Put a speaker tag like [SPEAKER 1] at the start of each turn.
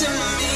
[SPEAKER 1] to
[SPEAKER 2] me.